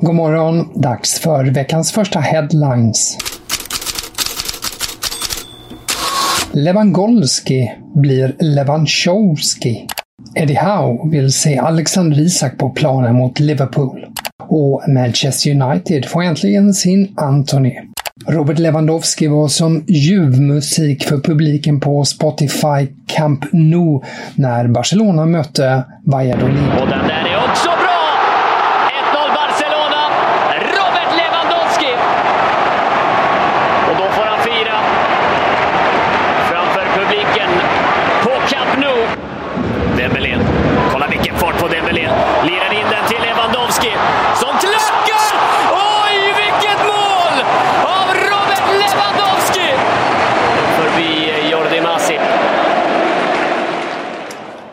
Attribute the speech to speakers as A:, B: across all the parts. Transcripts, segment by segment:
A: God morgon! Dags för veckans första headlines. Lewandowski blir Lewandowski. Eddie Howe vill se Alexander Isak på planen mot Liverpool. Och Manchester United får äntligen sin Anthony. Robert Lewandowski var som ljuv musik för publiken på Spotify Camp Nou när Barcelona mötte Valladolid.
B: Och den där är också bra! 1-0 Barcelona. Robert Lewandowski. Och då får han fira framför publiken på Camp Nou. Dembélé. Kolla vilken fart på Dembélé. Lirar in den till Lewandowski som klackar! Oj, vilket mål! Av Robert Lewandowski! Förbi Jordi Masip.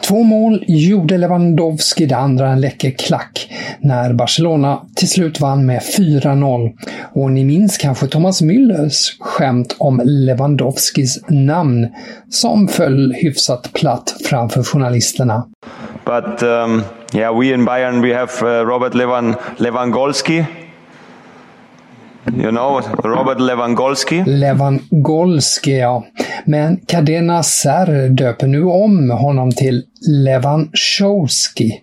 A: Två mål gjorde Lewandowski, det andra en läcker klack, när Barcelona till slut vann med 4-0. Och ni minns kanske Thomas Müllers skämt om Lewandowskis namn, som föll hyfsat platt framför journalisterna.
C: But um, yeah, we in Bayern we have uh, Robert Levan Lewandowski. You know Robert Lewandowski.
A: Lewandowski, ja. Men Cadena Ser döper nu om honom till Lewandowski.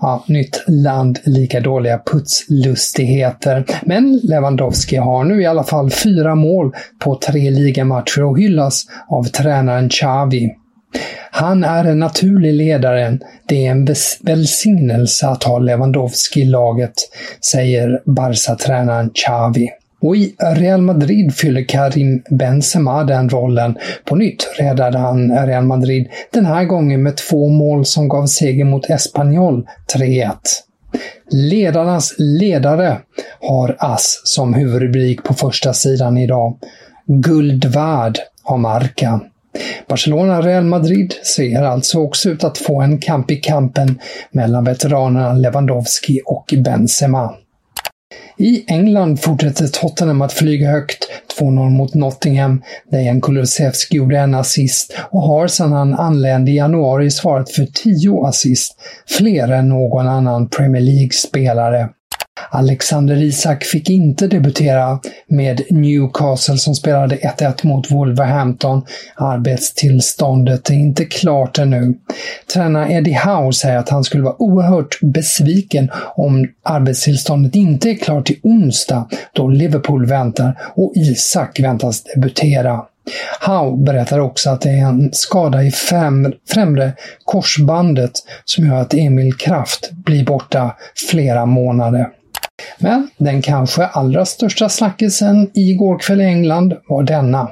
A: Ja, nytt land, lika dåliga putslustigheter. Men Lewandowski har nu i alla fall fyra mål på tre ligamatcher och hyllas av tränaren Xavi. Han är en naturlig ledare. Det är en välsignelse att ha Lewandowski i laget, säger Barca-tränaren Xavi. Och i Real Madrid fyller Karim Benzema den rollen. På nytt räddade han Real Madrid, den här gången med två mål som gav seger mot Espanyol 3-1. Ledarnas ledare har Ass som huvudrubrik på första sidan idag. Guld värd har Marca. Barcelona-Real Madrid ser alltså också ut att få en kamp i kampen mellan veteranerna Lewandowski och Benzema. I England fortsätter Tottenham att flyga högt. 2-0 mot Nottingham. Dejan Kulusevski gjorde en assist och har sedan han anlände i januari svarat för 10 assist, fler än någon annan Premier League-spelare. Alexander Isak fick inte debutera med Newcastle som spelade 1-1 mot Wolverhampton. Arbetstillståndet är inte klart ännu. Tränare Eddie Howe säger att han skulle vara oerhört besviken om arbetstillståndet inte är klart till onsdag då Liverpool väntar och Isak väntas debutera. Howe berättar också att det är en skada i främre korsbandet som gör att Emil Kraft blir borta flera månader. Men den kanske allra största snackisen igår kväll i England var denna.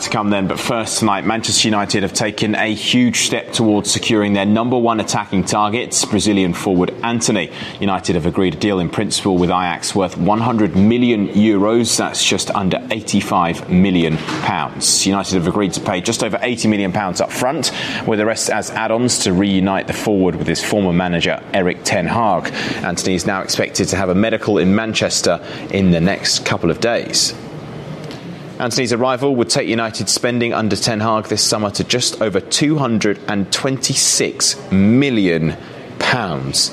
D: To come then, but first tonight, Manchester United have taken a huge step towards securing their number one attacking target, Brazilian forward Anthony. United have agreed a deal in principle with Ajax worth 100 million euros. That's just under 85 million pounds. United have agreed to pay just over 80 million pounds up front, with the rest as add-ons to reunite the forward with his former manager Eric Ten Hag. Anthony is now expected to have a medical in Manchester in the next couple of days. Anthony's arrival would take United spending under Ten Hag this summer to just over 226 million pounds.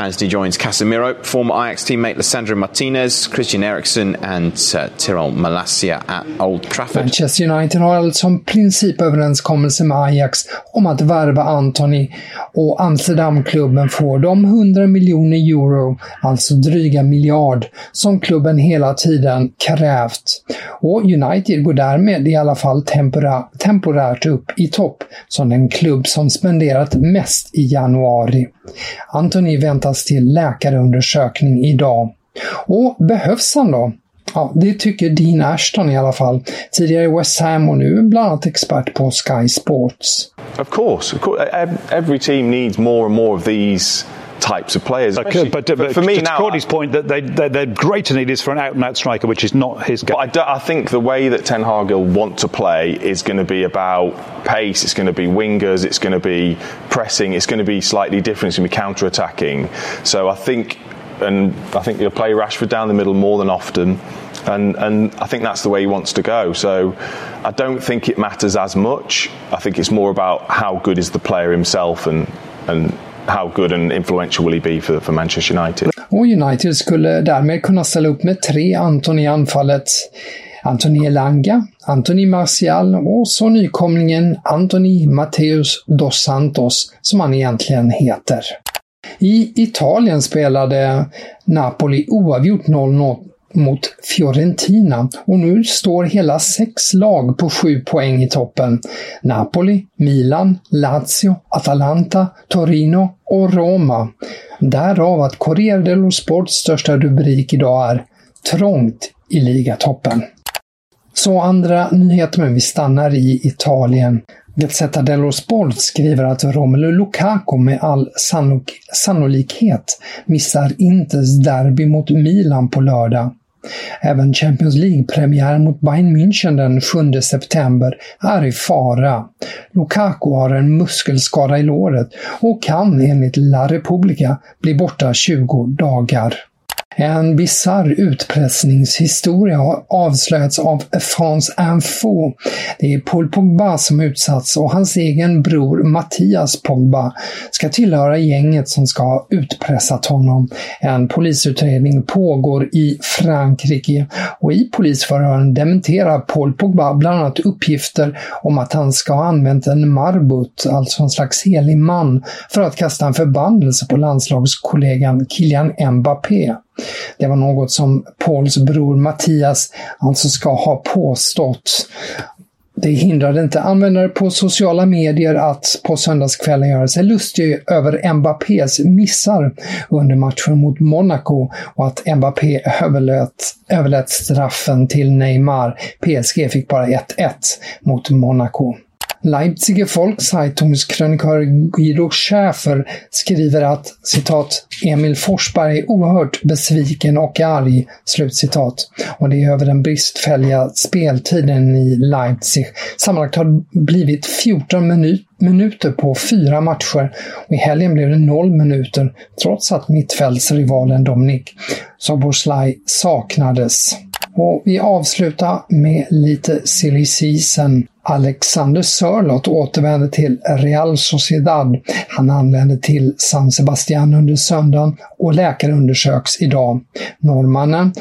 D: As he joins Casemiro, former Ajax teammate Lissandro Martinez, Christian Eriksen and uh, Tyrell Malasia at Old Trafford.
A: Manchester United har alltså en principöverenskommelse med Ajax om att värva Anthony och Amsterdamklubben får de 100 miljoner euro, alltså dryga miljard, som klubben hela tiden krävt. Och United går därmed i alla fall tempora temporärt upp i topp som den klubb som spenderat mest i januari. Anthony väntas till läkarundersökning idag. Och behövs han då? Ja, det tycker Dean Ashton i alla fall. Tidigare i West Ham och nu bland annat expert på Sky Sports.
E: Of course, of course. E-, e-, every team needs more and more of these types of players.
F: But, but, but for me to now, Cody's point that they, they, their greater need is for an out-and-out striker, which is not his game.
E: But I, I, think the way that Ten Hag will want to play is going to be about pace. It's going to be wingers. It's going to be pressing. It's going to be slightly different. It's going to be counter-attacking. So I think, and I think he'll play Rashford down the middle more than often. And, and I think that's the way he wants to go. So I don't think it matters as much. I think it's more about how good is the player himself and and how good and influential will he be for, for Manchester United?
A: Och United skulle därmed kunna ställa upp med tre Anton i anfallet. Anthony Elanga, Anthony Martial och så nykomlingen Anthony Mateus dos Santos, som han egentligen heter. I Italien spelade Napoli oavgjort 0-0 mot Fiorentina och nu står hela sex lag på sju poäng i toppen. Napoli, Milan, Lazio, Atalanta, Torino och Roma. Därav att Corriere dello Sports största rubrik idag är “Trångt i ligatoppen”. Så andra nyheter, men vi stannar i Italien. Gazzetta dello Sport skriver att Romelu Lukaku med all sannolikhet missar Inters derby mot Milan på lördag. Även Champions League-premiären mot Bayern München den 7 september är i fara. Lukaku har en muskelskada i låret och kan enligt La Repubblica bli borta 20 dagar. En bizarr utpressningshistoria har avslöjats av France Info. Det är Paul Pogba som utsatts och hans egen bror Mattias Pogba ska tillhöra gänget som ska ha utpressat honom. En polisutredning pågår i Frankrike och i polisförhören dementerar Paul Pogba bland annat uppgifter om att han ska ha använt en marbut, alltså en slags helig man, för att kasta en förbannelse på landslagskollegan Kylian Mbappé. Det var något som Pauls bror Mattias alltså ska ha påstått. Det hindrade inte användare på sociala medier att på söndagskvällen göra sig lustig över Mbappés missar under matchen mot Monaco och att Mbappé överlät, överlät straffen till Neymar. PSG fick bara 1-1 mot Monaco. Leipziger Volkszeitungskrönikör Guido Schäfer skriver att citat Emil Forsberg är oerhört besviken och arg. Slutcitat. Och det är över den bristfälliga speltiden i Leipzig. Sammanlagt har det blivit 14 minuter minuter på fyra matcher och i helgen blev det noll minuter trots att mittfältsrivalen Dominik Soboslaj saknades. Och vi avslutar med lite silly season. Alexander Sörlott återvänder till Real Sociedad. Han anlände till San Sebastian under söndagen och läkarundersöks idag. Norrmannen,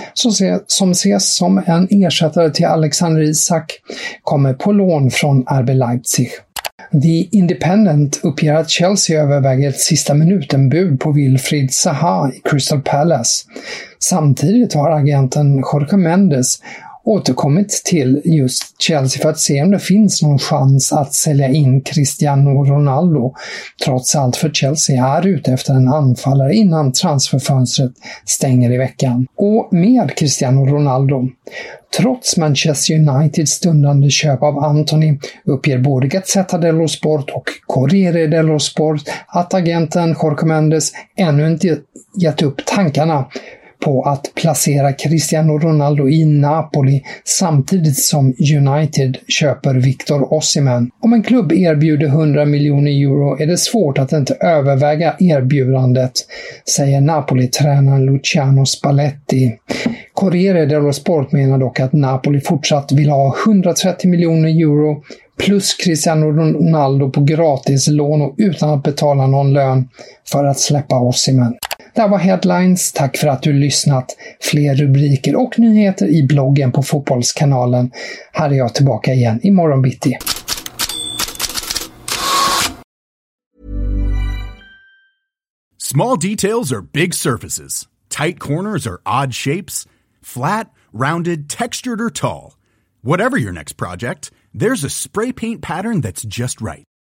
A: som ses som en ersättare till Alexander Isak, kommer på lån från RB Leipzig. The Independent uppger att Chelsea överväger ett sista minuten-bud på Wilfried Zaha i Crystal Palace. Samtidigt har agenten Jorge Mendes återkommit till just Chelsea för att se om det finns någon chans att sälja in Cristiano Ronaldo. Trots allt för Chelsea är ute efter en anfallare innan transferfönstret stänger i veckan. Och med Cristiano Ronaldo. Trots Manchester Uniteds stundande köp av Anthony uppger både Gazzetta dello Sport och Corriere dello Sport att agenten Jorge Mendes ännu inte gett upp tankarna på att placera Cristiano Ronaldo i Napoli samtidigt som United köper Victor Osimhen. Om en klubb erbjuder 100 miljoner euro är det svårt att inte överväga erbjudandet, säger Napoli-tränaren Luciano Spalletti. Corriere dello Sport menar dock att Napoli fortsatt vill ha 130 miljoner euro plus Cristiano Ronaldo på gratislån och utan att betala någon lön för att släppa Osimhen. Det här var Headlines. Tack för att du lyssnat. Fler rubriker och nyheter i bloggen på Fotbollskanalen. Här är jag tillbaka igen imorgon bitti.
G: Small details are big surfaces. Tight corners are odd shapes. Flat, rounded, textured or tall. Whatever your next project, there's a spray paint pattern that's just right